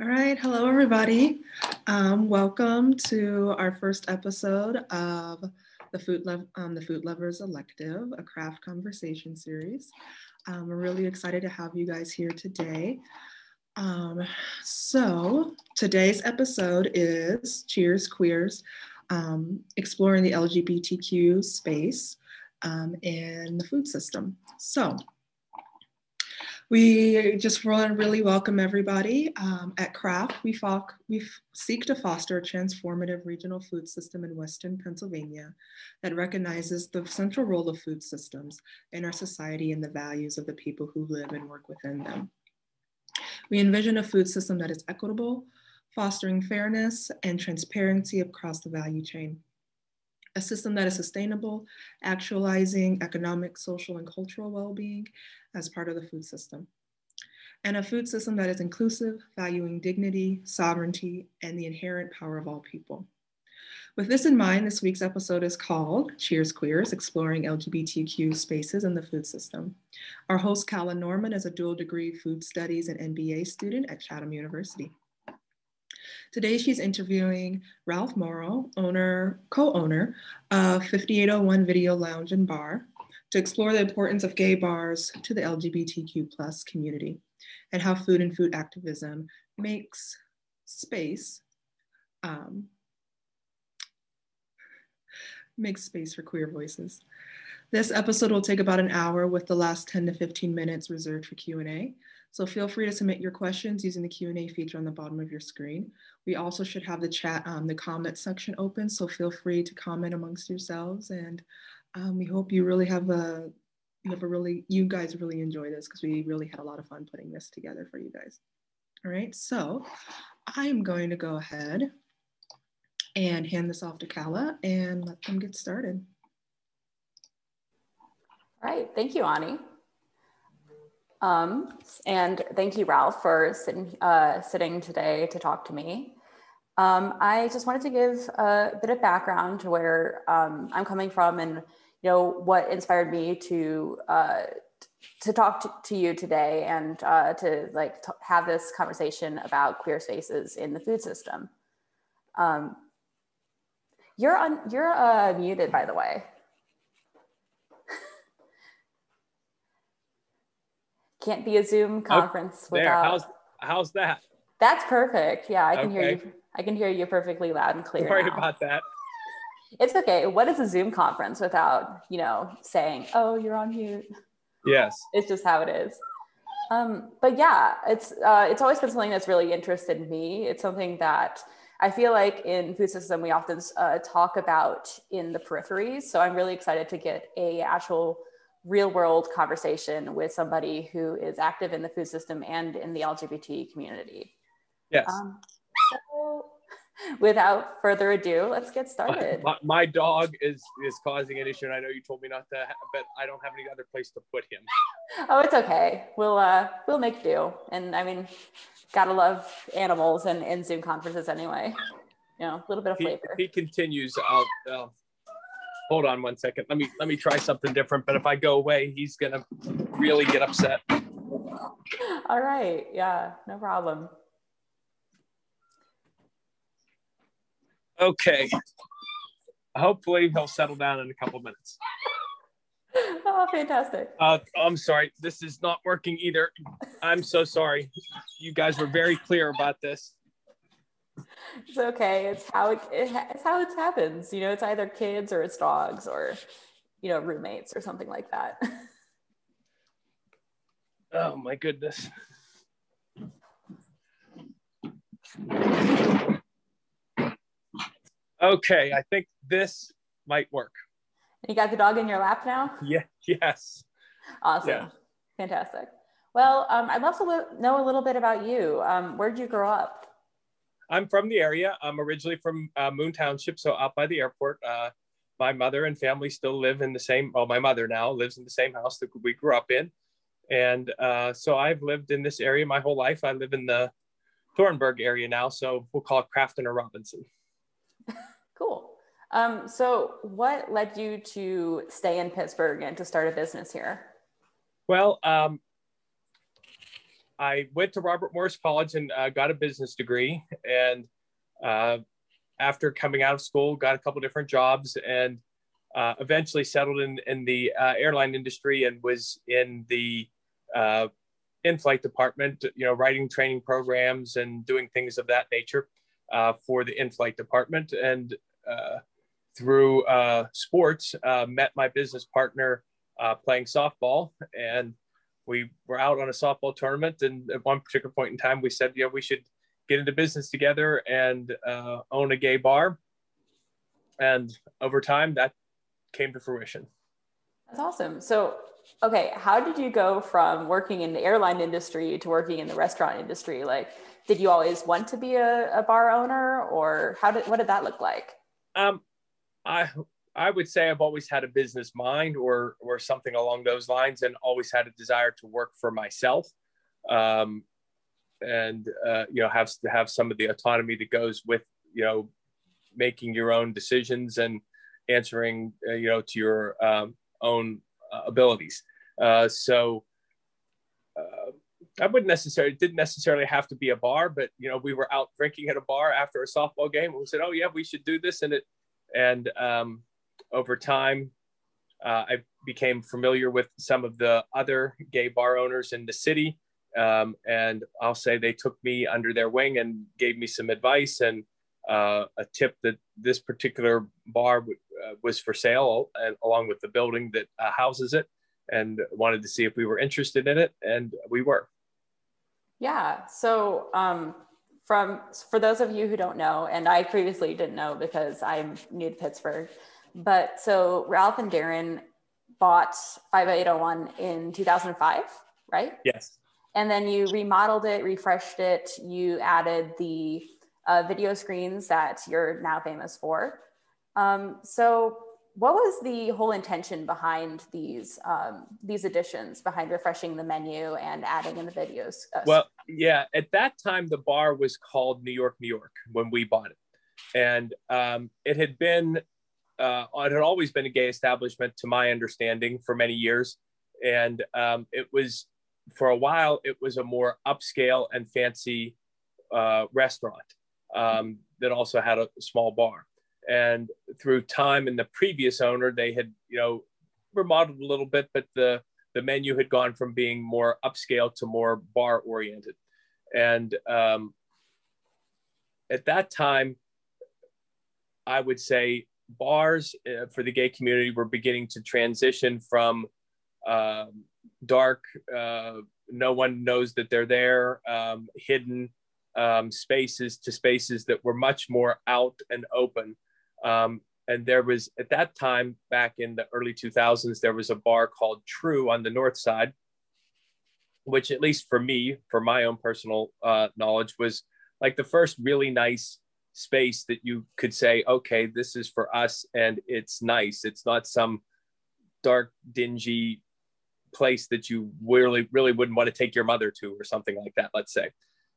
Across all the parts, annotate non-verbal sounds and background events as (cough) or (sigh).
All right, hello everybody. Um, welcome to our first episode of the Food, Lo- um, the Food Lovers Elective, a craft conversation series. Um, we're really excited to have you guys here today. Um, so today's episode is Cheers Queers, um, exploring the LGBTQ space um, in the food system. So we just want to really welcome everybody. Um, at CRAFT, we, fo- we seek to foster a transformative regional food system in Western Pennsylvania that recognizes the central role of food systems in our society and the values of the people who live and work within them. We envision a food system that is equitable, fostering fairness and transparency across the value chain. A system that is sustainable, actualizing economic, social, and cultural well-being as part of the food system. And a food system that is inclusive, valuing dignity, sovereignty, and the inherent power of all people. With this in mind, this week's episode is called Cheers Queers, Exploring LGBTQ Spaces in the Food System. Our host, Calla Norman, is a dual degree food studies and MBA student at Chatham University. Today, she's interviewing Ralph Morrow, owner, co-owner of 5801 Video Lounge and Bar, to explore the importance of gay bars to the LGBTQ plus community and how food and food activism makes space um, makes space for queer voices. This episode will take about an hour with the last 10 to 15 minutes reserved for Q&A. So feel free to submit your questions using the Q&A feature on the bottom of your screen. We also should have the chat, um, the comment section open, so feel free to comment amongst yourselves. And um, we hope you really have a, you have a really, you guys really enjoy this because we really had a lot of fun putting this together for you guys. All right, so I'm going to go ahead and hand this off to Calla and let them get started. All right, thank you, Ani. Um, and thank you, Ralph, for sitting, uh, sitting today to talk to me. Um, I just wanted to give a bit of background to where um, I'm coming from and you know what inspired me to uh, to talk to, to, you today and uh, to like have this conversation about queer spaces in the food system. Um, you're on, you're uh, muted, by the way. Can't be a Zoom conference oh, there. without. How's how's that? That's perfect. Yeah, I can okay. hear you. I can hear you perfectly loud and clear. Sorry now. about that. (laughs) It's okay. What is a Zoom conference without you know saying, "Oh, you're on mute"? Yes. It's just how it is. Um, but yeah, it's uh, it's always been something that's really interested me. It's something that I feel like in food system we often uh, talk about in the peripheries. So I'm really excited to get a actual real world conversation with somebody who is active in the food system and in the LGBT community. Yes. Um, so without further ado, let's get started. My, my, dog is is causing an issue, and I know you told me not to, but I don't have any other place to put him. Oh, it's okay. We'll uh, we'll make do. And I mean, gotta love animals and, and Zoom conferences anyway. You know, a little bit of flavor. He, he continues. I'll, I'll hold on one second. Let me let me try something different. But if I go away, he's gonna really get upset. All right. Yeah, no problem. Okay. Hopefully he'll settle down in a couple minutes. (laughs) Oh, fantastic. Uh, I'm sorry. This is not working either. I'm so sorry. You guys were very clear about this. It's okay. It's how it, it's how it happens. You know, it's either kids or it's dogs or, you know, roommates or something like that. (laughs) Oh my goodness. Okay, I think this might work. You got the dog in your lap now? Yeah, yes. Awesome. Yeah. Fantastic. Well, um, I'd love to know a little bit about you. Um, where did you grow up? I'm from the area. I'm originally from uh, Moon Township, so out by the airport. Uh, my mother and family still live in the same, well, my mother now lives in the same house that we grew up in. And uh, so I've lived in this area my whole life. I live in the Thornburg area now, so we'll call it Crafton or Robinson. (laughs) cool. Um, so, what led you to stay in Pittsburgh and to start a business here? Well, um, I went to Robert Morris College and uh, got a business degree. And uh, after coming out of school, got a couple different jobs and uh, eventually settled in, in the uh, airline industry and was in the uh, in-flight department, you know, writing training programs and doing things of that nature uh, for the in-flight department. And through sports, met my business partner playing softball and we were out on a softball tournament, and at one particular point in time, we said, "Yeah, we should get into business together and uh, own a gay bar." And over time, that came to fruition. That's awesome. So, okay, how did you go from working in the airline industry to working in the restaurant industry? Like, did you always want to be a, a bar owner, or how did what did that look like? Um, I I would say I've always had a business mind or or something along those lines, and always had a desire to work for myself, um, and uh, you know have have some of the autonomy that goes with you know making your own decisions and answering uh, you know to your um, own uh, abilities. Uh, so uh, I wouldn't necessarily didn't necessarily have to be a bar, but you know we were out drinking at a bar after a softball game, and we said, "Oh yeah, we should do this," and it and um, over time, uh, I became familiar with some of the other gay bar owners in the city. Um, and I'll say they took me under their wing and gave me some advice and uh, a tip that this particular bar w- uh, was for sale and along with the building that uh, houses it and wanted to see if we were interested in it and we were yeah so um, from for those of you who don't know and i previously didn't know because i'm new to pittsburgh but so Ralph and Darren bought 5801 in 2005, right? Yes. And then you remodeled it, refreshed it, you added the uh, video screens that you're now famous for. Um, so, what was the whole intention behind these um, these additions, behind refreshing the menu and adding in the videos? Uh, well, yeah, at that time the bar was called New York, New York when we bought it, and um, it had been uh, it had always been a gay establishment, to my understanding, for many years, and um, it was for a while it was a more upscale and fancy uh, restaurant um, that also had a small bar. And through time and the previous owner, they had you know remodeled a little bit, but the the menu had gone from being more upscale to more bar oriented. And um, at that time, I would say bars uh, for the gay community were beginning to transition from um, dark, uh, no one knows that they're there, um, hidden um, spaces to spaces that were much more out and open. Um, and there was, at that time, back in the early 2000s, there was a bar called True on the north side, which, at least for me, for my own personal uh, knowledge, was like the first really nice space that you could say, okay, this is for us and it's nice. It's not some dark, dingy place that you really, really wouldn't want to take your mother to or something like that, let's say.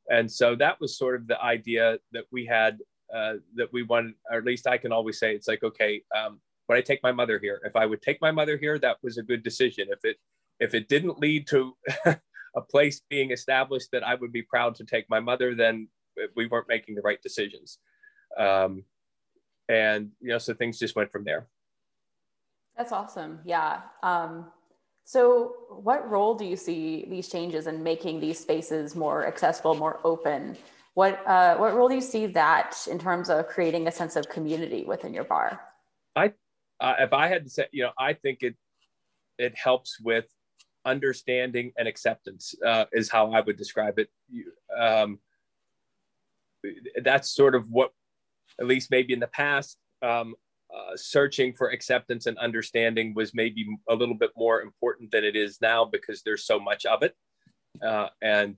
And so that was sort of the idea that we had uh, that we wanted, or at least I can always say, it's like, okay, um, would I take my mother here? If I would take my mother here, that was a good decision. If it, if it didn't lead to (laughs) a place being established that I would be proud to take my mother, then we weren't making the right decisions. Um, and, you know, so things just went from there. That's awesome. Yeah. Um, so, what role do you see these changes in making these spaces more accessible, more open? What uh, what role do you see that in terms of creating a sense of community within your bar? I, uh, if I had to say, you know, I think it it helps with understanding and acceptance uh, is how I would describe it. Um, that's sort of what at least maybe in the past, um, uh, searching for acceptance and understanding was maybe a little bit more important than it is now because there's so much of it. Uh, and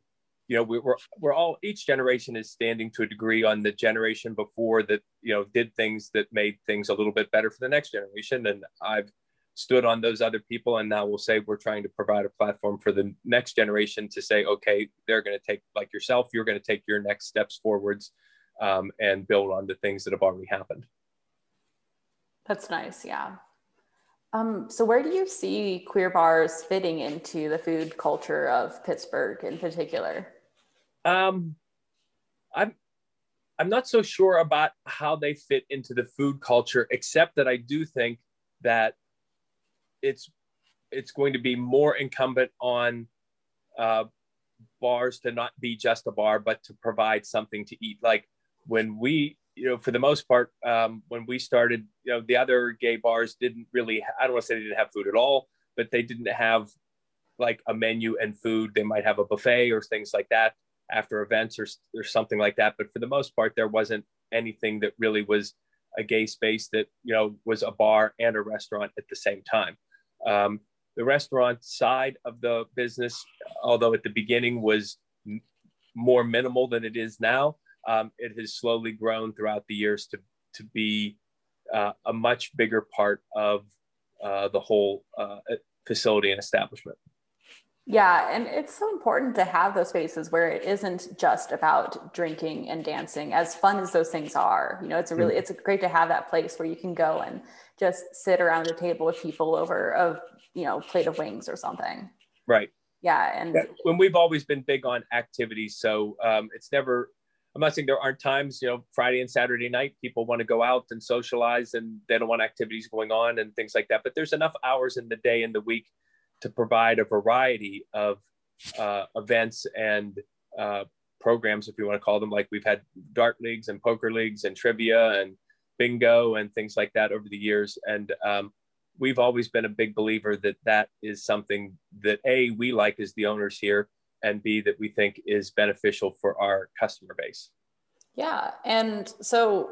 you know we, we're we're all each generation is standing to a degree on the generation before that you know did things that made things a little bit better for the next generation and i've stood on those other people and now we'll say we're trying to provide a platform for the next generation to say okay they're going to take like yourself you're going to take your next steps forwards um, and build on the things that have already happened. That's nice. Yeah. Um, so where do you see queer bars fitting into the food culture of Pittsburgh in particular? Um, I'm I'm not so sure about how they fit into the food culture, except that I do think that it's it's going to be more incumbent on uh, bars to not be just a bar, but to provide something to eat. Like when we, you know, for the most part, um, when we started, you know, the other gay bars didn't really, I don't want to say they didn't have food at all, but they didn't have like a menu and food. They might have a buffet or things like that after events or, or something like that. But for the most part, there wasn't anything that really was a gay space that, you know, was a bar and a restaurant at the same time. Um, the restaurant side of the business, although at the beginning was m- more minimal than it is now, um, it has slowly grown throughout the years to, to be uh, a much bigger part of uh, the whole uh, facility and establishment. Yeah, and it's so important to have those spaces where it isn't just about drinking and dancing. As fun as those things are, you know, it's a really mm-hmm. it's great to have that place where you can go and just sit around a table with people over a you know plate of wings or something. Right. Yeah, and yeah, when we've always been big on activities, so um, it's never. I'm not saying there aren't times, you know, Friday and Saturday night, people want to go out and socialize and they don't want activities going on and things like that. But there's enough hours in the day and the week to provide a variety of uh, events and uh, programs, if you want to call them. Like we've had dart leagues and poker leagues and trivia and bingo and things like that over the years. And um, we've always been a big believer that that is something that A, we like as the owners here, and B, that we think is beneficial for our customer base. Yeah. And so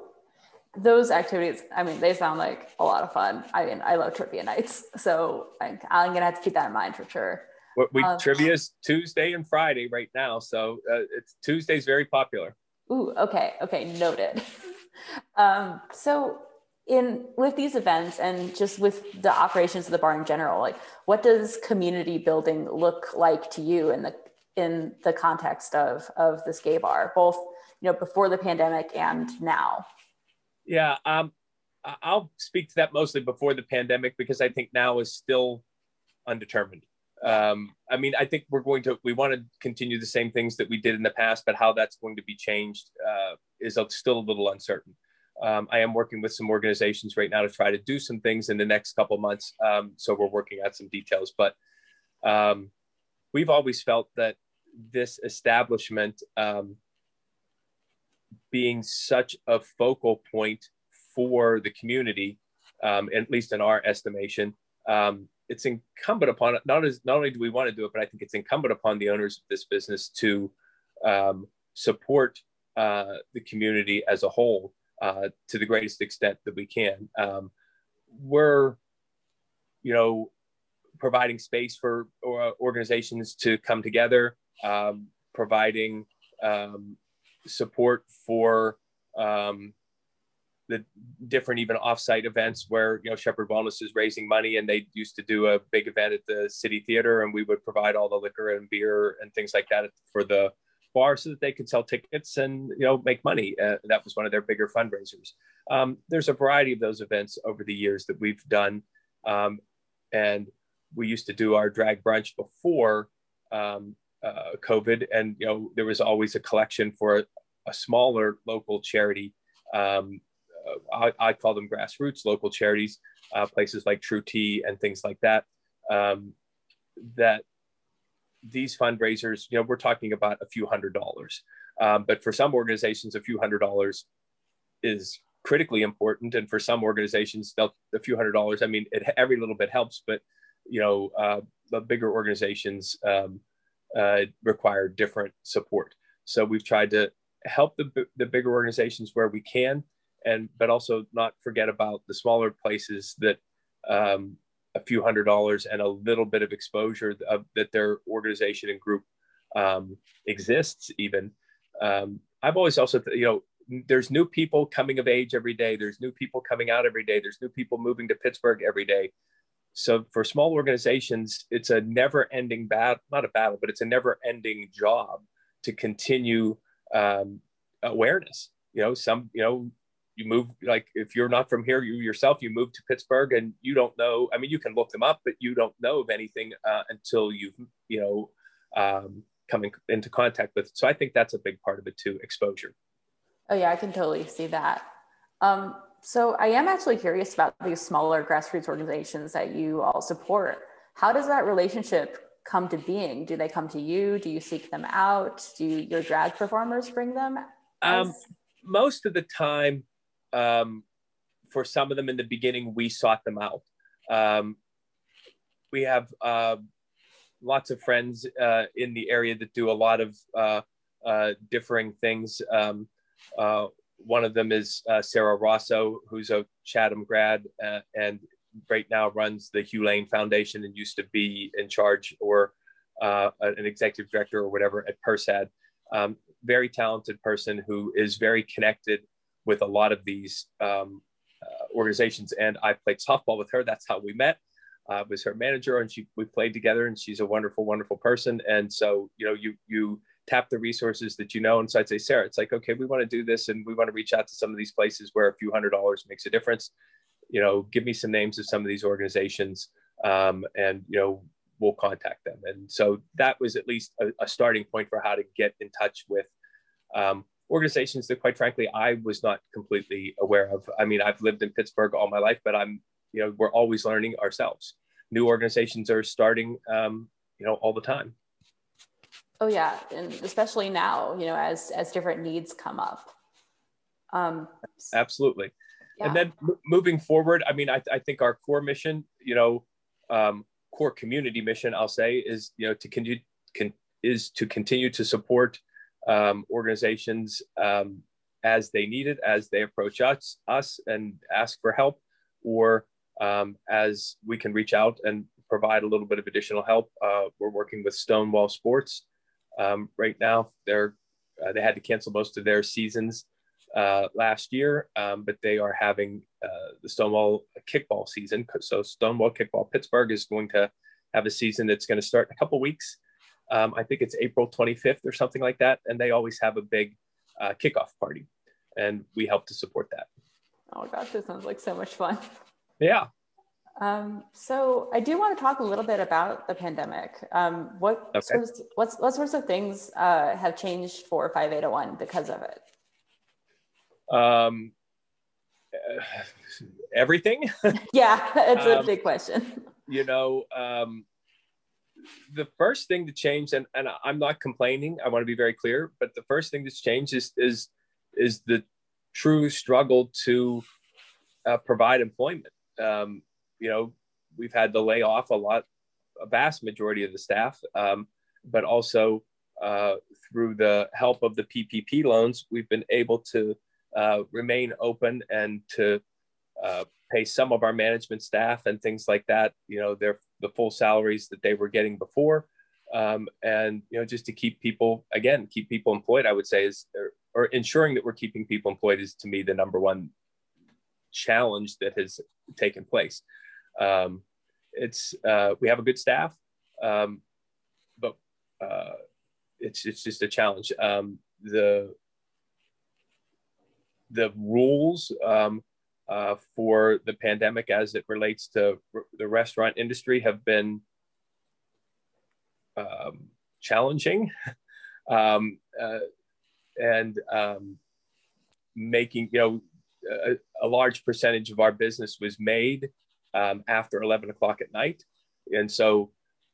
those activities, I mean, they sound like a lot of fun. I mean, I love trivia nights, so I, am gonna have to keep that in mind for sure. What we um, trivia is Tuesday and Friday right now, so uh, it's Tuesday's very popular. Ooh, okay, okay, noted. (laughs) um, so in with these events and just with the operations of the bar in general, like what does community building look like to you in the in the context of of this gay bar, both you know before the pandemic and now? Yeah, um, I'll speak to that mostly before the pandemic because I think now is still undetermined. Um, I mean, I think we're going to we want to continue the same things that we did in the past, but how that's going to be changed uh, is still a little uncertain. Um, I am working with some organizations right now to try to do some things in the next couple months. Um, so we're working out some details, but um, we've always felt that this establishment um, being such a focal point for the community, um, at least in our estimation, um, it's incumbent upon not as not only do we want to do it, but I think it's incumbent upon the owners of this business to support uh, the community as a whole uh, to the greatest extent that we can. Um, we're, you know, providing space for uh, organizations to come together, um, providing um, support for um, the different even offsite events where you know Shepherd Wellness is raising money and they used to do a big event at the city theater and we would provide all the liquor and beer and things like that for the bar so that they could sell tickets and you know make money uh, that was one of their bigger fundraisers um, there's a variety of those events over the years that we've done um, and we used to do our drag brunch before um, uh, covid and you know there was always a collection for a smaller local charity. Um, uh, I, I, call them grassroots local charities, uh, places like True T and things like that. Um, that these fundraisers, you know, we're talking about a few hundred dollars, um, but for some organizations, a few hundred dollars is critically important, and for some organizations, a few hundred dollars. I mean, it, every little bit helps, but you know, uh, the bigger organizations um, uh, require different support. So we've tried to help the, the bigger organizations where we can and but also not forget about the smaller places that um, a few hundred dollars and a little bit of exposure of, that their organization and group um, exists even. Um, i've always also you know there's new people coming of age every day. There's new people coming out every day. There's new people moving to pittsburgh every day. So for small organizations it's a never ending battle not a battle but it's a never ending job to continue um, awareness. You know, some you know you move like if you're not from here you yourself you move to pittsburgh and you don't know i mean you can look them up but you don't know of anything uh, until you've you know um, coming into contact with so i think that's a big part of it too exposure. Oh yeah i can totally see that. Um, so i am actually curious about these smaller grassroots organizations that you all support. How does that relationship come to being? Do they come to you? Do you seek them out? Do your drag performers bring them as- um, most of the time um, for some of them in the beginning, we sought them out. Um, we have uh, lots of friends uh, in the area that do a lot of uh, uh differing things. Um, uh, one of them is uh, Sarah Rosso, who's a Chatham grad and right now runs the Hugh Lane Foundation and used to be in charge or an executive director or whatever at PERSAD. Um, very talented person who is very connected with a lot of these um, uh, organizations. And I played softball with her. That's how we met. I was her manager, and she we played together. And she's a wonderful, wonderful person. And so you know, you you tap the resources that you know. And so I'd say, Sarah, it's like, okay, we want to do this, and we want to reach out to some of these places where a few hundred dollars makes a difference. You know, give me some names of some of these organizations, um, and you know, we'll contact them. And so that was at least a, a starting point for how to get in touch with um, organizations that quite frankly i was not completely aware of. I mean i've lived in pittsburgh all my life but i'm you know we're always learning ourselves. New organizations are starting um, you know all the time. Oh yeah. And especially now you know as as different needs come up. Um, absolutely. Yeah. and then m- moving forward i mean I, I think our core mission you know um, core community mission i'll say is you know to continue con- is to continue to support um, organizations um, as they need it, as they approach us, us and ask for help, or um, as we can reach out and provide a little bit of additional help. Uh, we're working with Stonewall Sports um, right now. They're uh, they had to cancel most of their seasons uh, last year, um, but they are having uh, the Stonewall kickball season. So Stonewall Kickball Pittsburgh is going to have a season that's going to start in a couple weeks um, I think it's April 25th or something like that. And they always have a big uh, kickoff party. And we help to support that. Oh gosh, this sounds like so much fun. Yeah. Um, so I do want to talk a little bit about the pandemic. Um, what, okay. sorts, what, what sorts of things uh, have changed for 5801 because of it? Um, uh, everything. (laughs) yeah, (laughs) it's a um, big question. You know, um, the first thing to change, and, and I'm not complaining, I want to be very clear, but the first thing that's changed is is is the true struggle to uh, provide employment. Um, you know, we've had to lay off a lot, a vast majority of the staff, um, but also uh, through the help of the PPP loans, we've been able to uh, remain open and to uh, pay some of our management staff and things like that. You know, their the full salaries that they were getting before, um, and you know, just to keep people again, keep people employed. I would say is or, or ensuring that we're keeping people employed is to me the number one challenge that has taken place. Um, it's uh, we have a good staff, um, but uh, it's it's just a challenge. Um, the the rules um, uh, for the pandemic as it relates to r- the restaurant industry have been um, challenging (laughs) um, uh, and um, making, you know, a, a, large percentage of our business was made um, after 11 o'clock at night. And so,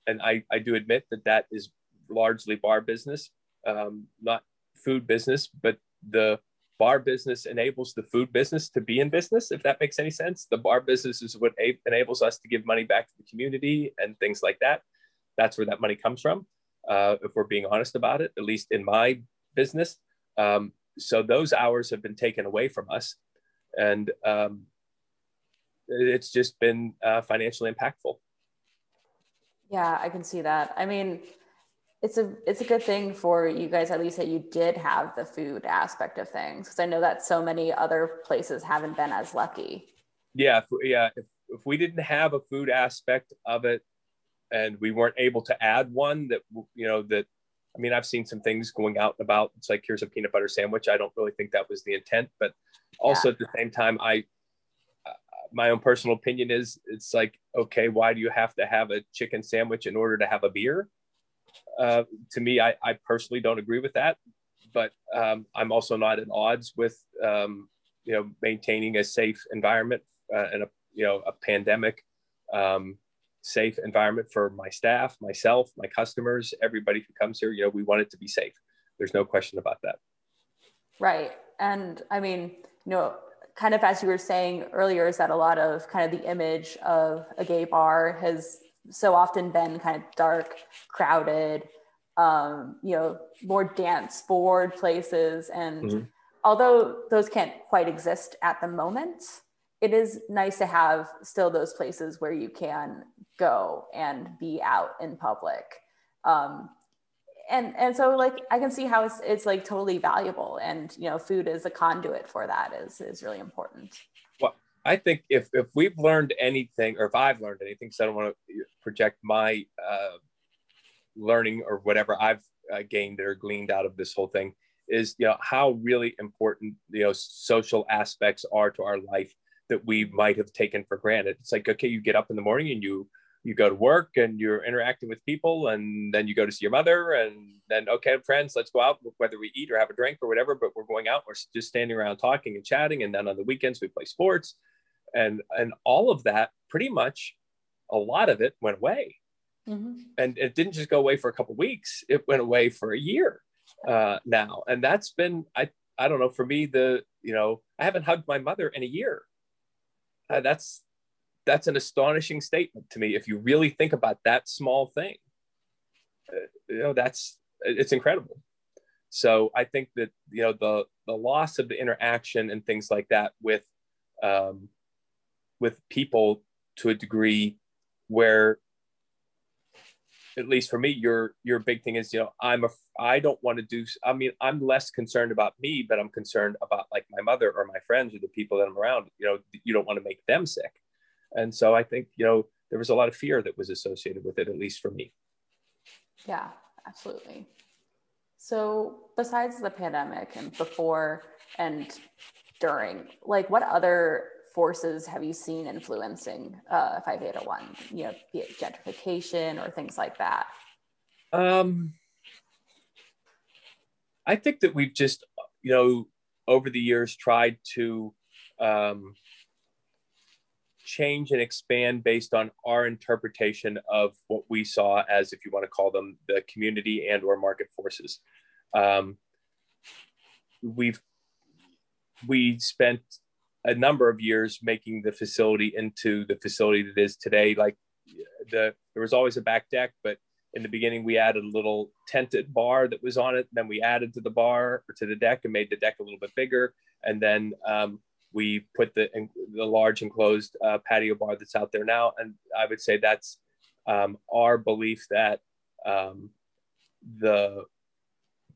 and I, I do admit that that is largely bar business, um, not food business, but the bar business enables the food business to be in business, if that makes any sense. The bar business is what a- enables us to give money back to the community and things like that. That's where that money comes from, uh, if we're being honest about it, at least in my business. Um, so those hours have been taken away from us. And um, it's just been uh, financially impactful. Yeah, I can see that. I mean, it's a it's a good thing for you guys at least that you did have the food aspect of things because I know that so many other places haven't been as lucky. Yeah, if, yeah. If, if we didn't have a food aspect of it, and we weren't able to add one that you know that I mean, I've seen some things going out and about. It's like here's a peanut butter sandwich. I don't really think that was the intent, but also yeah. at the same time, I uh, my own personal opinion is it's like okay, why do you have to have a chicken sandwich in order to have a beer? Uh, to me, I, I personally don't agree with that, but um, I'm also not at odds with um, you know maintaining a safe environment uh, and a you know a pandemic um, safe environment for my staff, myself, my customers, everybody who comes here. You know, we want it to be safe. There's no question about that. Right, and I mean, you know, kind of as you were saying earlier, is that a lot of kind of the image of a gay bar has so often been kind of dark, crowded, um, you know, more dance board places. And mm-hmm. although those can't quite exist at the moment, it is nice to have still those places where you can go and be out in public. Um, and and so like I can see how it's it's like totally valuable, and you know, food is a conduit for that is is really important. Well, I think if if we've learned anything, or if I've learned anything, because I don't want to project my uh, learning or whatever I've uh, gained or gleaned out of this whole thing, is you know how really important you know social aspects are to our life that we might have taken for granted. It's like okay, you get up in the morning and you you go to work and you're interacting with people and then you go to see your mother and then okay friends let's go out whether we eat or have a drink or whatever but we're going out we're just standing around talking and chatting and then on the weekends we play sports and and all of that pretty much a lot of it went away. Mm-hmm. and it didn't just go away for a couple weeks it went away for a year uh, now. And that's been i i don't know for me the you know i haven't hugged my mother in a year. Uh, that's that's an astonishing statement to me if you really think about that small thing. Uh, you know that's it's incredible. So i think that you know the the loss of the interaction and things like that with um, with people to a degree where at least for me your your big thing is you know i'm a i don't want to do i mean i'm less concerned about me but i'm concerned about like my mother or my friends or the people that i'm around you know you don't want to make them sick and so I think, you know, there was a lot of fear that was associated with it, at least for me. Yeah, absolutely. So besides the pandemic and before and during, like what other forces have you seen influencing uh, 5801, you know, be it gentrification or things like that? Um, I think that we've just, you know, over the years tried to um, change and expand based on our interpretation of what we saw as, if you want to call them, the community and or market forces. Um, we've we spent a number of years making the facility into the facility that is today. Like the there was always a back deck, but in the beginning we added a little tented bar that was on it. Then we added to the bar or to the deck and made the deck a little bit bigger. And then um, we put the the large enclosed uh, patio bar that's out there now, and I would say that's um, our belief that um, the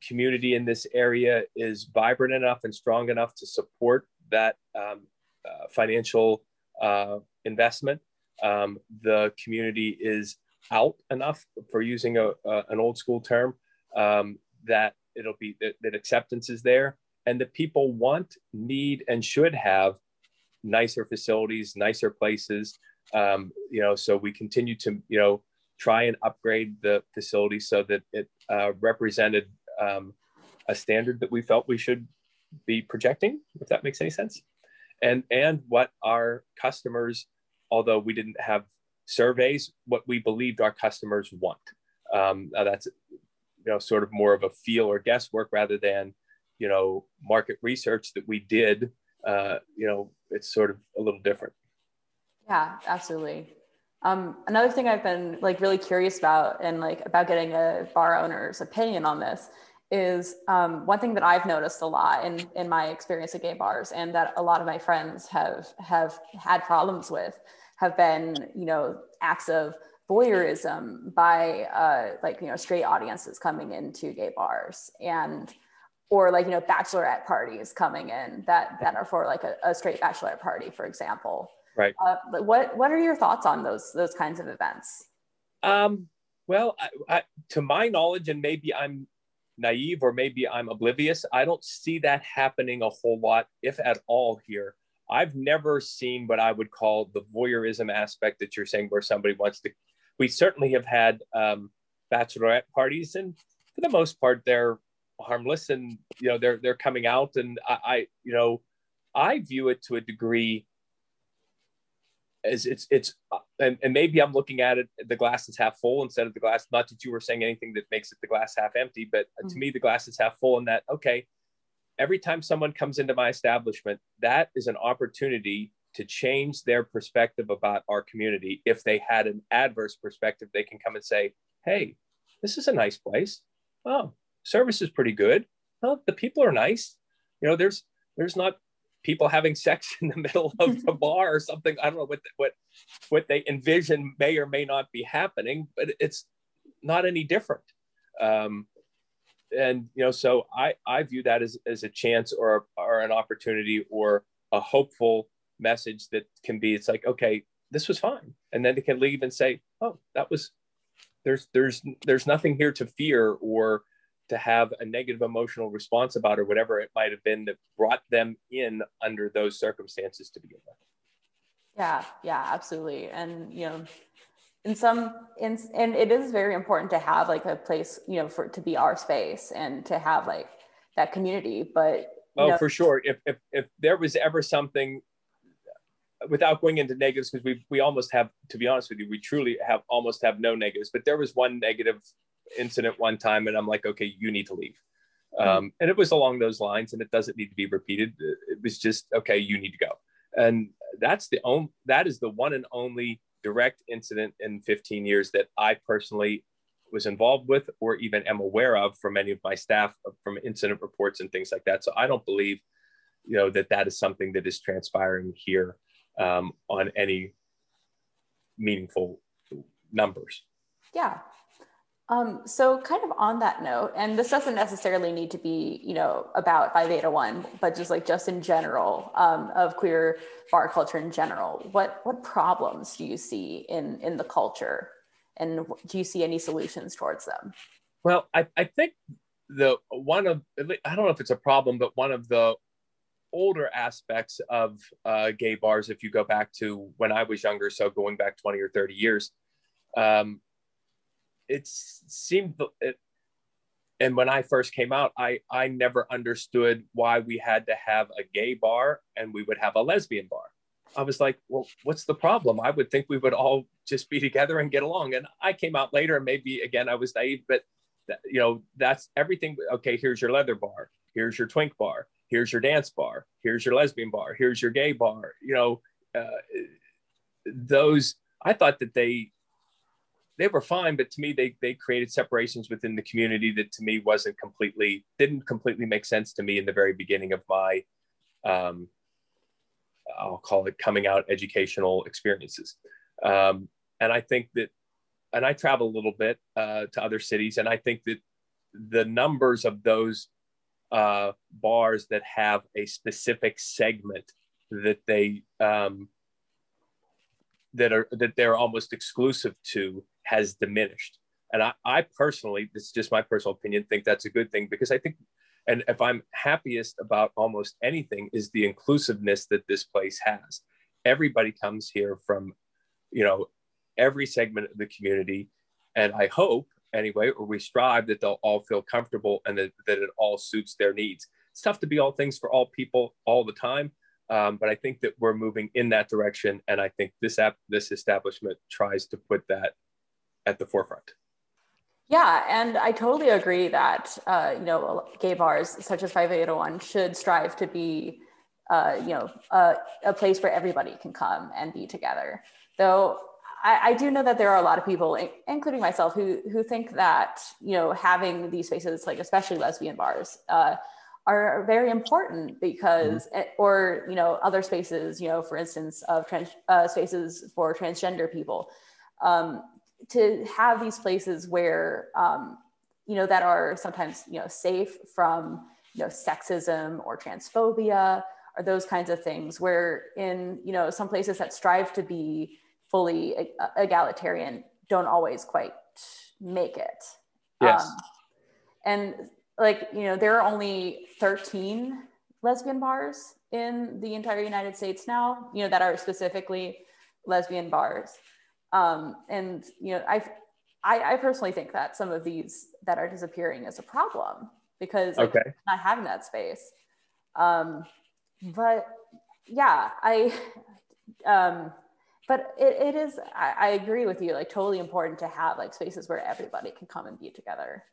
community in this area is vibrant enough and strong enough to support that um, uh, financial uh, investment. Um, the community is out enough, for using a, an old school term, um, that it'll be that, that acceptance is there and the people want, need, and should have nicer facilities, nicer places. Um, you know, so we continue to you know try and upgrade the facility so that it uh, represented um, a standard that we felt we should be projecting, if that makes any sense, and and what our customers, although we didn't have surveys, what we believed our customers want. Um, that's you know sort of more of a feel or guesswork rather than you know market research that we did. Uh, you know it's sort of a little different. Yeah absolutely. Um, another thing i've been like really curious about and like about getting a bar owner's opinion on this is um, one thing that i've noticed a lot in in my experience at gay bars and that a lot of my friends have have had problems with have been you know acts of voyeurism by uh, like you know straight audiences coming into gay bars and or like you know bachelorette parties coming in that that are for like a, a straight bachelorette party for example. Right. Uh, what what are your thoughts on those those kinds of events? Um Well, I, I, to my knowledge, and maybe I'm naive or maybe I'm oblivious, I don't see that happening a whole lot, if at all, here. I've never seen what I would call the voyeurism aspect that you're saying, where somebody wants to. We certainly have had um, bachelorette parties, and for the most part, they're harmless, and you know they're they're coming out, and I, I you know I view it to a degree as it's it's and, and maybe I'm looking at it the glass is half full instead of the glass. Not that you were saying anything that makes it the glass half empty, but mm-hmm. to me the glass is half full, and that okay, every time someone comes into my establishment, that is an opportunity to change their perspective about our community. If they had an adverse perspective, they can come and say, "Hey, this is a nice place. Oh, service is pretty good. Oh, the people are nice. You know, there's there's not people having sex (laughs) in the middle of the (laughs) bar or something. I don't know what what what they envision may or may not be happening, but it's not any different. Um, and you know, so I I view that as as a chance or or an opportunity or a hopeful message that can be. It's like okay, this was fine, and then they can leave and say, oh, that was there's there's there's nothing here to fear or to have a negative emotional response about or whatever it might have been that brought them in under those circumstances to begin with. Yeah, yeah, absolutely. And you know, in some in and it is very important to have like a place, you know, for to be our space and to have like that community. But oh, know, for sure. If if if there was ever something without going into negatives, because we we almost have, to be honest with you, we truly have almost have no negatives. But there was one negative incident one time and I'm like, okay, you need to leave. Um, and it was along those lines and it doesn't need to be repeated. It was just, okay, you need to go. And that's the only, that is the one and only direct incident in 15 years that I personally was involved with or even am aware of from any of my staff from incident reports and things like that. So I don't believe, you know, that that is something that is transpiring here um, on any meaningful numbers. Yeah, um, so kind of on that note, and this doesn't necessarily need to be, you know, about 5801, but just like just in general um, of queer bar culture in general. What what problems do you see in in the culture, and do you see any solutions towards them? Well, I, I think the one of I don't know if it's a problem, but one of the older aspects of uh, gay bars, if you go back to when I was younger, so going back twenty or thirty years. Um, it seemed it, and when I first came out, I I never understood why we had to have a gay bar and we would have a lesbian bar. I was like, well, what's the problem? I would think we would all just be together and get along. And I came out later, and maybe again I was naive, but you know that's everything. Okay, here's your leather bar. Here's your twink bar. Here's your dance bar. Here's your lesbian bar. Here's your gay bar. You know, uh, those. I thought that they they were fine, but to me, they they created separations within the community that to me wasn't completely didn't completely make sense to me in the very beginning of my, um, I'll call it coming out educational experiences, um, and I think that, and I travel a little bit uh, to other cities, and I think that the numbers of those uh, bars that have a specific segment that they um, that are that they're almost exclusive to has diminished. And I, I personally, this is just my personal opinion, think that's a good thing because I think, and if I'm happiest about almost anything, is the inclusiveness that this place has. Everybody comes here from, you know, every segment of the community. And I hope, anyway, or we strive that they'll all feel comfortable and that, that it all suits their needs. It's tough to be all things for all people all the time. Um, but I think that we're moving in that direction, and I think this app, this establishment tries to put that at the forefront. Yeah, and I totally agree that uh, you know gay bars such as 5801 should strive to be uh, you know a, a, place where everybody can come and be together. Though I, I, do know that there are a lot of people, including myself, who who think that you know having these spaces, like especially lesbian bars, uh, are very important because, mm-hmm. or you know other spaces, you know for instance of trans uh, spaces for transgender people. Um, to have these places where um, you know that are sometimes you know safe from you know sexism or transphobia or those kinds of things where in you know some places that strive to be fully egalitarian don't always quite make it. Yes. Um, and like, you know, there are only 13 lesbian bars in the entire United States now, you know, that are specifically lesbian bars. Um, and, you know, I, I, I personally think that some of these that are disappearing is a problem because like, Okay. not having that space. Um, but yeah, I, um, but it, it is, I, I agree with you, like totally important to have like spaces where everybody can come and be together.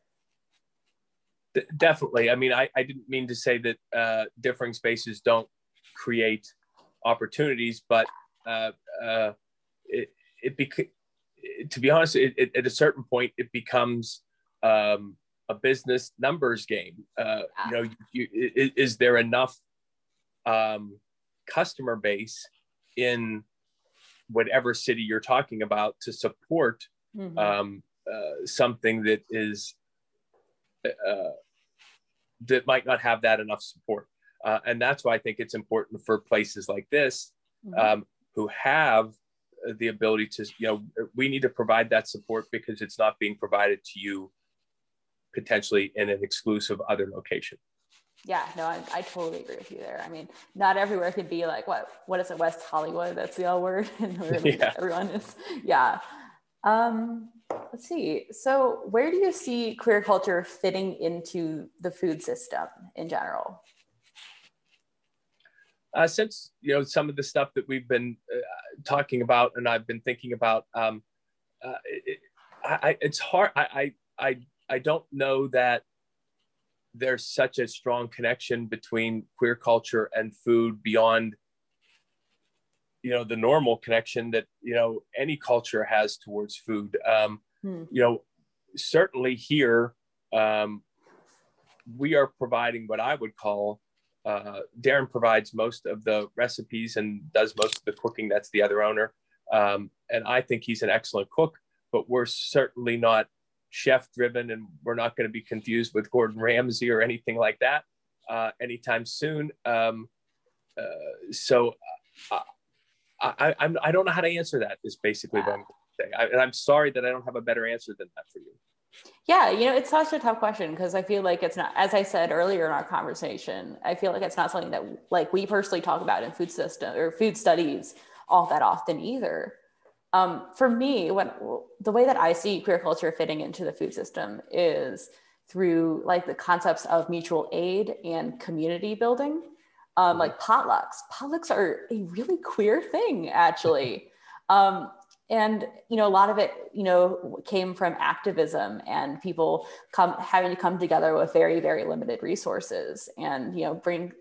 Definitely. I mean, I, I didn't mean to say that uh, differing spaces don't create opportunities, but uh, uh, it, it bec- to be honest, it, it, at a certain point, it becomes um, a business numbers game. Uh, you know, you, is, is there enough um, customer base in whatever city you're talking about to support Mhm. um, uh, something that is uh, that might not have that enough support. Uh, and that's why I think it's important for places like this Mhm. um, who have the ability to, you know, we need to provide that support because it's not being provided to you potentially in an exclusive other location. Yeah, no, I, I totally agree with you there. I mean, not everywhere could be like what what is it, West Hollywood? That's the L word, (laughs) and (laughs) Yeah. everyone is. Yeah. Um, let's see. So, where do you see queer culture fitting into the food system in general? Uh, since you know some of the stuff that we've been uh, talking about and I've been thinking about, um, uh, it, I, I- it's hard. I, I I I don't know that there's such a strong connection between queer culture and food beyond you know the normal connection that you know any culture has towards food. Um, Hmm. You know, certainly here um, we are providing what I would call uh, Darren provides most of the recipes and does most of the cooking. That's the other owner. Um, and I think he's an excellent cook, but we're certainly not chef driven and we're not going to be confused with Gordon Ramsay or anything like that uh, anytime soon. Um, uh, so uh, I, I, I'm, I don't know how to answer that is basically what I'm saying. I, and I'm sorry that I don't have a better answer than that for you. Yeah, you know, it's such a tough question because I feel like it's not, as I said earlier in our conversation, I feel like it's not something that like we personally talk about in food system or food studies all that often either. Um, for me, what the way that I see queer culture fitting into the food system is through like the concepts of mutual aid and community building, um, like potlucks. Potlucks are a really queer thing, actually. Um, and you know a lot of it you know came from activism and people come having to come together with very very limited resources and you know bring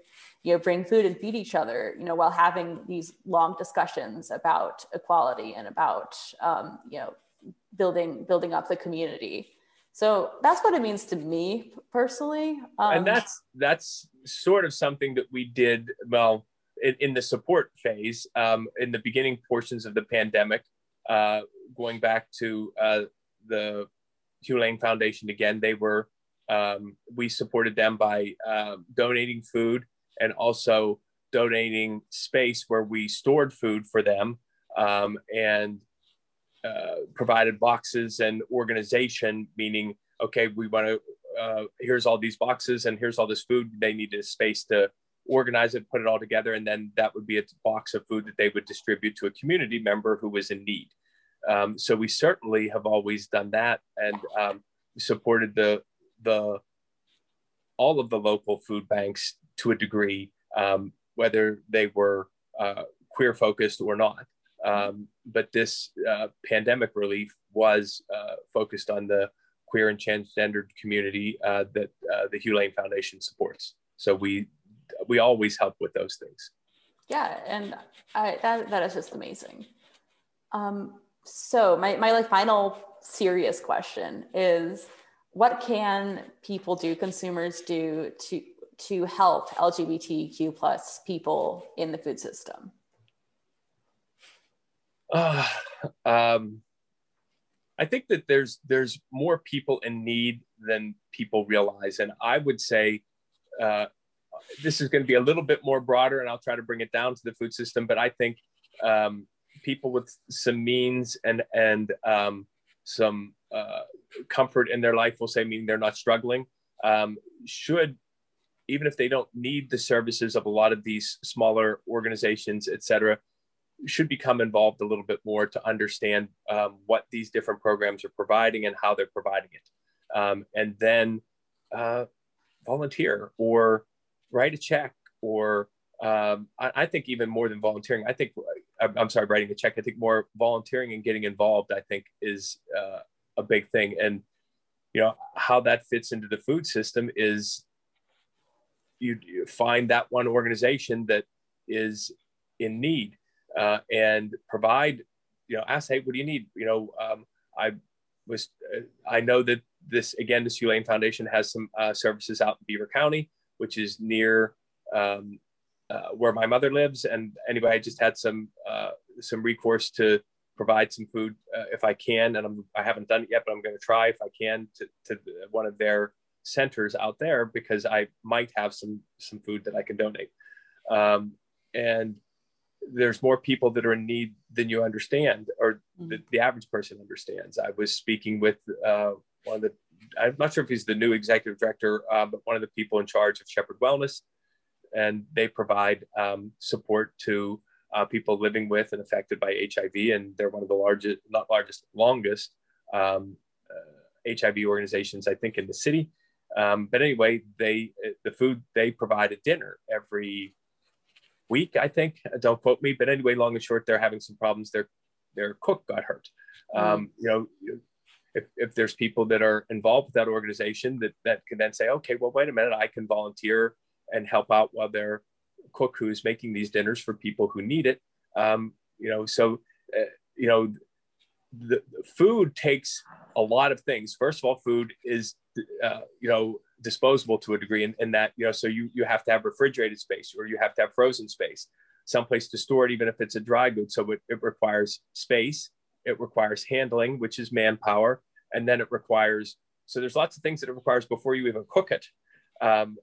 you know bring food and feed each other you know while having these long discussions about equality and about um, you know building building up the community. So that's what it means to me personally. Um, and that's that's sort of something that we did well in, in the support phase um, in the beginning portions of the pandemic uh, going back to uh, the Hugh Lane Foundation again they were um, we supported them by um, donating food and also donating space where we stored food for them um, and uh, provided boxes and organization meaning okay we want to uh, here's all these boxes and here's all this food. They needed a space to organize it, put it all together, and then that would be a box of food that they would distribute to a community member who was in need. Um, so we certainly have always done that and um, supported the the all of the local food banks to a degree, um, whether they were uh, queer focused or not. Um, but this uh, pandemic relief was uh, focused on the queer and transgendered community uh, that uh, the Hugh Lane Foundation supports. So we we always help with those things. yeah and I, that, that is just amazing. Um, so my, my like final serious question is what can people do consumers do to to help lgbtq plus people in the food system? Uh, (sighs) um, I think that there's there's more people in need than people realize, and I would say uh, this is going to be a little bit more broader, and I'll try to bring it down to the food system. But I think um, people with some means and and um, some uh, comfort in their life, we'll say, meaning they're not struggling, um, should, even if they don't need the services of a lot of these smaller organizations, et cetera, should become involved a little bit more to understand um, what these different programs are providing and how they're providing it. Um, and then uh, volunteer or write a check or um, I, I, think even more than volunteering, I think I'm, I'm, sorry, writing a check. I think more volunteering and getting involved. I think is uh, a big thing, and you know how that fits into the food system is you, you find that one organization that is in need uh, and provide. You know, ask, hey, what do you need? You know, um, I was uh, I know that this again, the Hugh Lane Foundation has some uh, services out in Beaver County, which is near um, uh, where my mother lives. And anyway, I just had some uh, some recourse to provide some food uh, if I can, and I'm, I haven't done it yet, but I'm going to try if I can to, to one of their centers out there because I might have some some food that I can donate. Um, and there's more people that are in need than you understand, or mm-hmm. the, the, average person understands. I was speaking with uh, one of the, I'm not sure if he's the new executive director, uh, but one of the people in charge of Shepherd Wellness and they provide um, support to uh, people living with and affected by HIV. And they're one of the largest, not largest, longest um, uh, HIV organizations, I think, in the city. Um, but anyway, they the food they provide at dinner every week, I think. Don't quote me, but anyway, long and short, they're having some problems. Their their cook got hurt. Mm. You know, if, if there's people that are involved with that organization that that can then say, okay, well, wait a minute, I can volunteer and help out while their cook who's making these dinners for people who need it. Um, you know, so uh, you know, the, the, food takes a lot of things. First of all, food is uh, you know disposable to a degree, in, in that you know, so you you have to have refrigerated space or you have to have frozen space, someplace to store it, even if it's a dry good. So it, it requires space, it requires handling, which is manpower, and then it requires so there's lots of things that it requires before you even cook it. Um,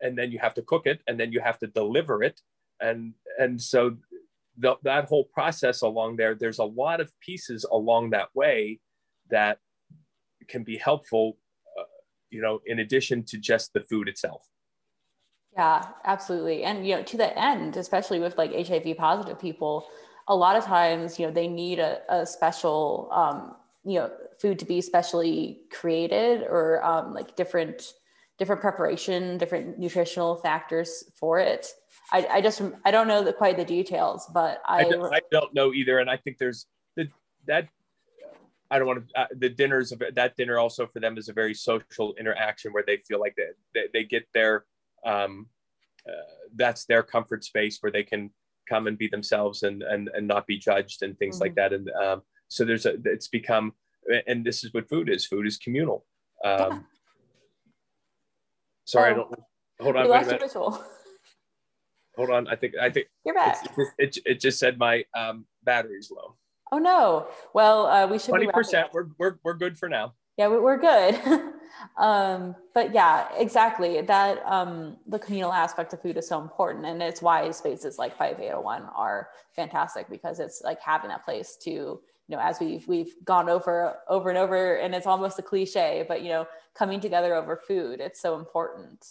and then you have to cook it and then you have to deliver it. And and so the, that whole process along there there's a lot of pieces along that way that can be helpful uh, you know in addition to just the food itself. Yeah absolutely. And you know to the end especially with like hiv positive people a lot of times you know they need a, a special um, you know food to be specially created or um, like different different preparation, different nutritional factors for it. I, I just I don't know the, quite the details, but I I don't, I don't know either, and I think there's the, that I don't want to uh, the dinners of that dinner also for them is a very social interaction where they feel like they they, they get their um, uh, that's their comfort space where they can come and be themselves and and, and not be judged and things mm-hmm. like that and um, so there's a it's become and this is what food is food is communal um, yeah Sorry, oh. I don't. Hold on. wait a minute. Hold on. I think I think (laughs) you're back. It, it, it, just said my um, battery's low. Oh no. Well, uh, we should. Twenty percent. We're we're we're good for now. Yeah, we're good. (laughs) um, but yeah, exactly. That um, the communal aspect of food is so important, and it's why spaces like Five Eight Zero One are fantastic because it's like having that place to you know as we've we've gone over over and over and it's almost a cliche but you know coming together over food it's so important.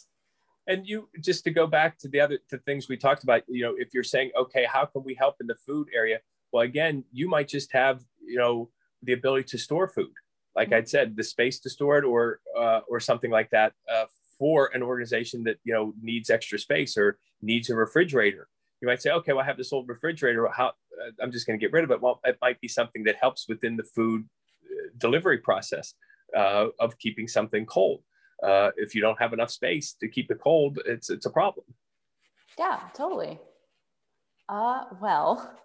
And you just to go back to the other the things we talked about you know if you're saying okay how can we help in the food area? Well again you might just have you know the ability to store food like mm-hmm. i'd said the space to store it or uh, or something like that uh, for an organization that you know needs extra space or needs a refrigerator you might say okay well i have this old refrigerator how I'm just going to get rid of it. Well, it might be something that helps within the food uh, delivery process uh, of keeping something cold. Uh, if you don't have enough space to keep it cold, it's it's a problem. Yeah, totally. Uh, well,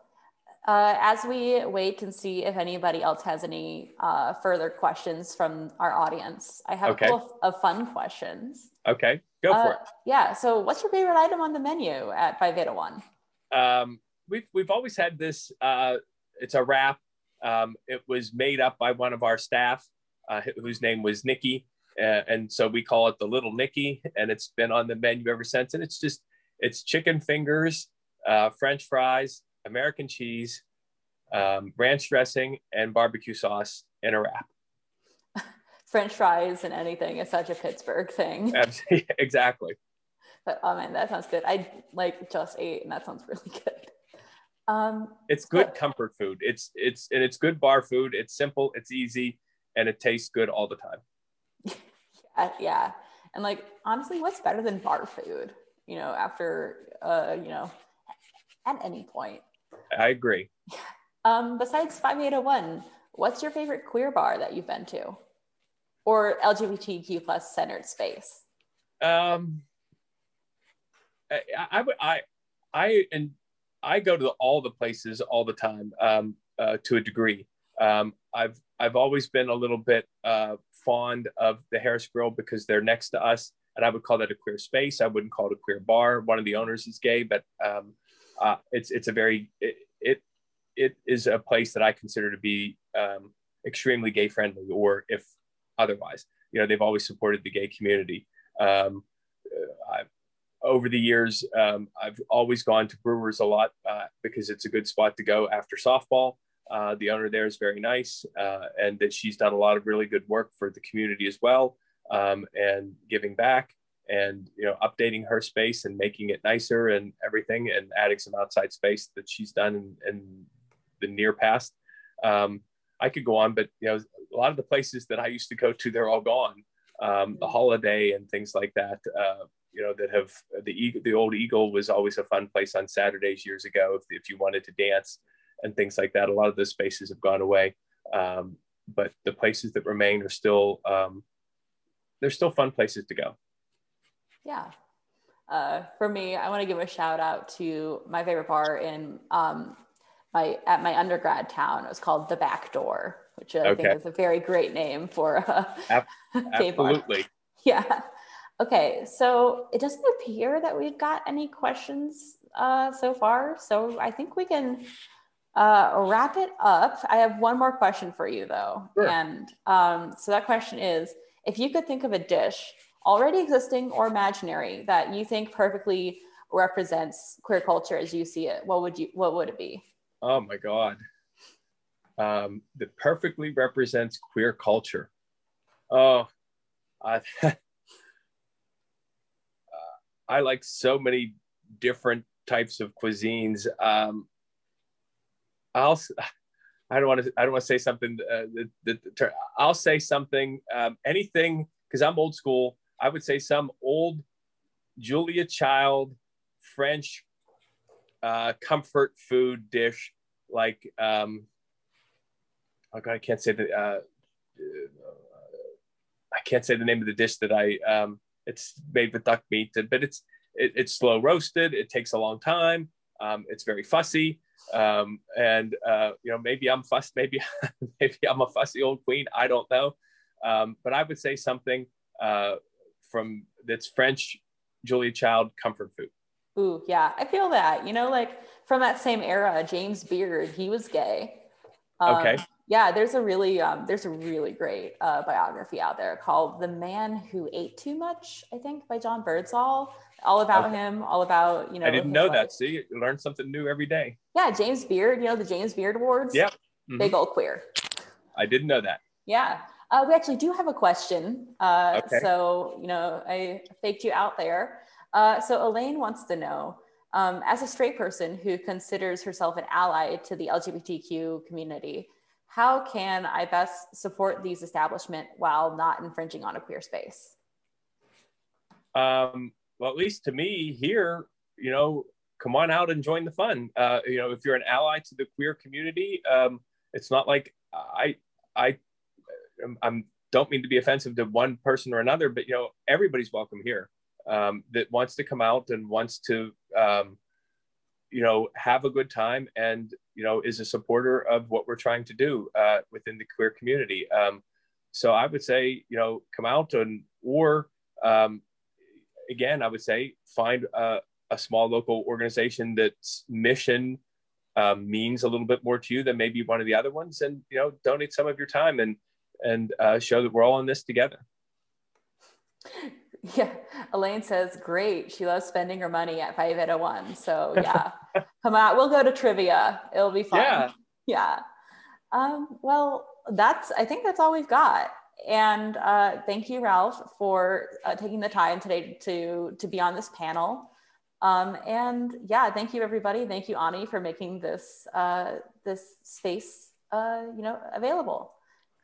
uh, as we wait and see if anybody else has any uh, further questions from our audience, I have okay. a couple of, of, fun questions. Okay, go for uh, it. Yeah. So, what's your favorite item on the menu at 581? Um, we've we've always had this. Uh, it's a wrap. Um, it was made up by one of our staff, uh, whose name was Nikki, uh, and so we call it the Little Nikki, and it's been on the menu ever since. And it's just it's chicken fingers, uh, French fries, American cheese, um, ranch dressing, and barbecue sauce in a wrap. (laughs) French fries and anything is such a Pittsburgh thing. (laughs) (laughs) exactly. But oh man, that sounds good. I like just ate, and that sounds really good. Um, it's good comfort food. It's it's and it's good bar food. It's simple. It's easy, and it tastes good all the time. yeah, yeah, and like honestly, what's better than bar food? You know, after uh, you know, at any point. I agree. Um, besides 5801, what's your favorite queer bar that you've been to? Or LGBTQ plus centered space? Um, I, I, I, I, and I go to all the places all the time um, uh, to a degree. Um, I've, I've always been a little bit uh, fond of the Harris Grill because they're next to us and I would call that a queer space. I wouldn't call it a queer bar. One of the owners is gay, but um, uh, it's it's a very it, it, it is a place that I consider to be um, extremely gay friendly, or if otherwise, you know, they've always supported the gay community. Um, uh, I've, over the years, um, I've always gone to Brewers a lot uh, because it's a good spot to go after softball. Uh, the owner there is very nice, uh, and that she's done a lot of really good work for the community as well, um, and giving back and you know updating her space and making it nicer and everything and adding some outside space that she's done in, in the near past. Um, i could go on but you know a lot of the places that i used to go to they're all gone. Um, the holiday and things like that uh, you know that have the the old eagle was always a fun place on saturdays years ago if, if you wanted to dance and things like that. A lot of those spaces have gone away. Um, but the places that remain are still um, they're still fun places to go yeah. Uh, for me, I want to give a shout out to my favorite bar in um, my at my undergrad town. It was called the Back Door, which I okay. think is a very great name for a Ab- (laughs) absolutely. Yeah. Okay, so it doesn't appear that we've got any questions uh, so far. So I think we can uh, wrap it up. I have one more question for you, though. Sure. And um, so that question is if you could think of a dish already existing or imaginary that you think perfectly represents queer culture as you see it what would you what would it be? Oh my god. Um, that perfectly represents queer culture. Oh I, (laughs) uh, I like so many different types of cuisines. Um, i'll i don't want to i don't want to say something uh, that, that, i'll say something um, anything because i'm old school I would say some old Julia Child French uh, comfort food dish like um, oh God, I can't say the uh, I can't say the name of the dish that I um, it's made with duck meat, but it's it, it's slow roasted. It takes a long time. Um, it's very fussy, um, and uh, you know maybe I'm fussed. Maybe (laughs) maybe I'm a fussy old queen. I don't know, um, but I would say something uh, from that's French Julia Child comfort food. Ooh, yeah, I feel that. You know, like from that same era, James Beard, he was gay. Um, okay. Yeah, there's a really um, there's a really great uh, biography out there called "The Man Who Ate Too Much," I think, by John Birdsall. All about okay. him, all about you know. I didn't know life. that. See, you learn something new every day. Yeah, James Beard. You know the James Beard Awards. Yeah. Mm-hmm. Big old queer. I didn't know that. Yeah. Uh, we actually do have a question. Uh, okay. So, you know, I faked you out there. Uh, so, Elaine wants to know um, as a straight person who considers herself an ally to the LGBTQ community, how can I best support these establishment while not infringing on a queer space? Um, well, at least to me here, you know, come on out and join the fun. Uh, you know, if you're an ally to the queer community, um, it's not like I I I'm, don't mean to be offensive to one person or another, but you know everybody's welcome here um, that wants to come out and wants to um, you know have a good time and you know is a supporter of what we're trying to do uh, within the queer community. Um, so I would say you know come out and or um, again I would say find a, a small local organization that's mission um, means a little bit more to you than maybe one of the other ones, and you know donate some of your time and and uh, show that we're all in this together. (laughs) Yeah, Elaine says, great. She loves spending her money at 5801. So, (laughs) yeah, come out. We'll go to trivia. It'll be fun. Yeah. Yeah. Um, well, that's, I think that's all we've got. and uh, thank you, Ralph, for uh, taking the time today to, to be on this panel. Um, and yeah, thank you, everybody. Thank you, Ani, for making this, uh, this space uh, you know, available.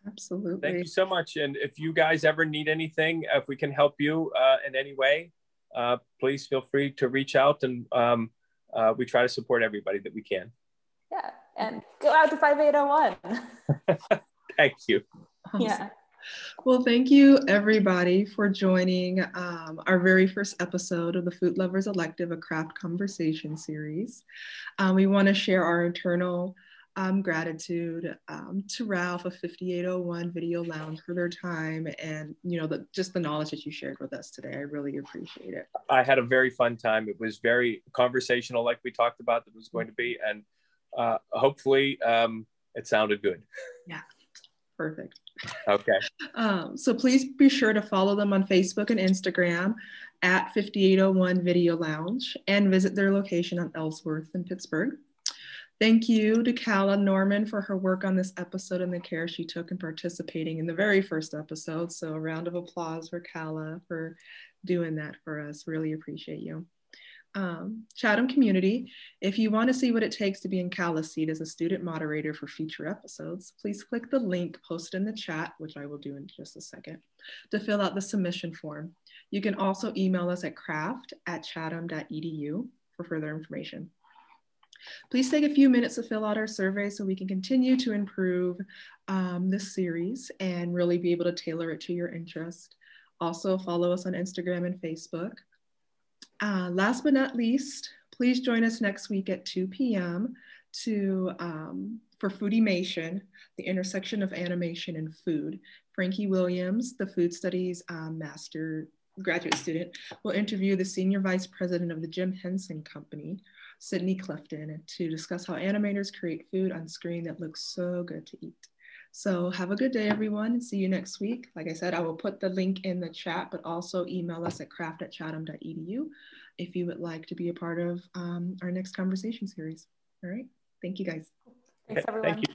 Absolutely. Thank you so much. And if you guys ever need anything, if we can help you uh, in any way, uh, please feel free to reach out and um, uh, we try to support everybody that we can. Yeah. And go out to 5801. (laughs) Thank you. Awesome. Yeah. Well, thank you everybody for joining um, our very first episode of the Food Lovers Elective, a craft conversation series. Um, we want to share our internal um, gratitude um, to Ralph of 5801 Video Lounge for their time and you know the, just the knowledge that you shared with us today. I really appreciate it. I had a very fun time. It was very conversational, like we talked about that was going to be, and uh, hopefully um, it sounded good. Yeah, perfect. Okay. (laughs) Um, so please be sure to follow them on Facebook and Instagram at 5801 Video Lounge and visit their location on Ellsworth in Pittsburgh. Thank you to Calla Norman for her work on this episode and the care she took in participating in the very first episode. So a round of applause for Calla for doing that for us. Really appreciate you. Um, Chatham community, if you want to see what it takes to be in Calla's seat as a student moderator for future episodes, please click the link posted in the chat, which I will do in just a second, to fill out the submission form. You can also email us at craft at chatham.edu for further information. Please take a few minutes to fill out our survey so we can continue to improve um, this series and really be able to tailor it to your interest. Also follow us on Instagram and Facebook. Uh, last but not least, please join us next week at 2 p.m. to um, for Foodimation, the intersection of animation and food. Frankie Williams, the food studies um, master graduate student, will interview the senior vice president of the Jim Henson Company, Sidney Clifton to discuss how animators create food on screen that looks so good to eat. So have a good day, everyone, and see you next week. Like I said, I will put the link in the chat, but also email us at craft at chatham.edu if you would like to be a part of um, our next conversation series. All right. Thank you, guys. Thanks, everyone. Thank you.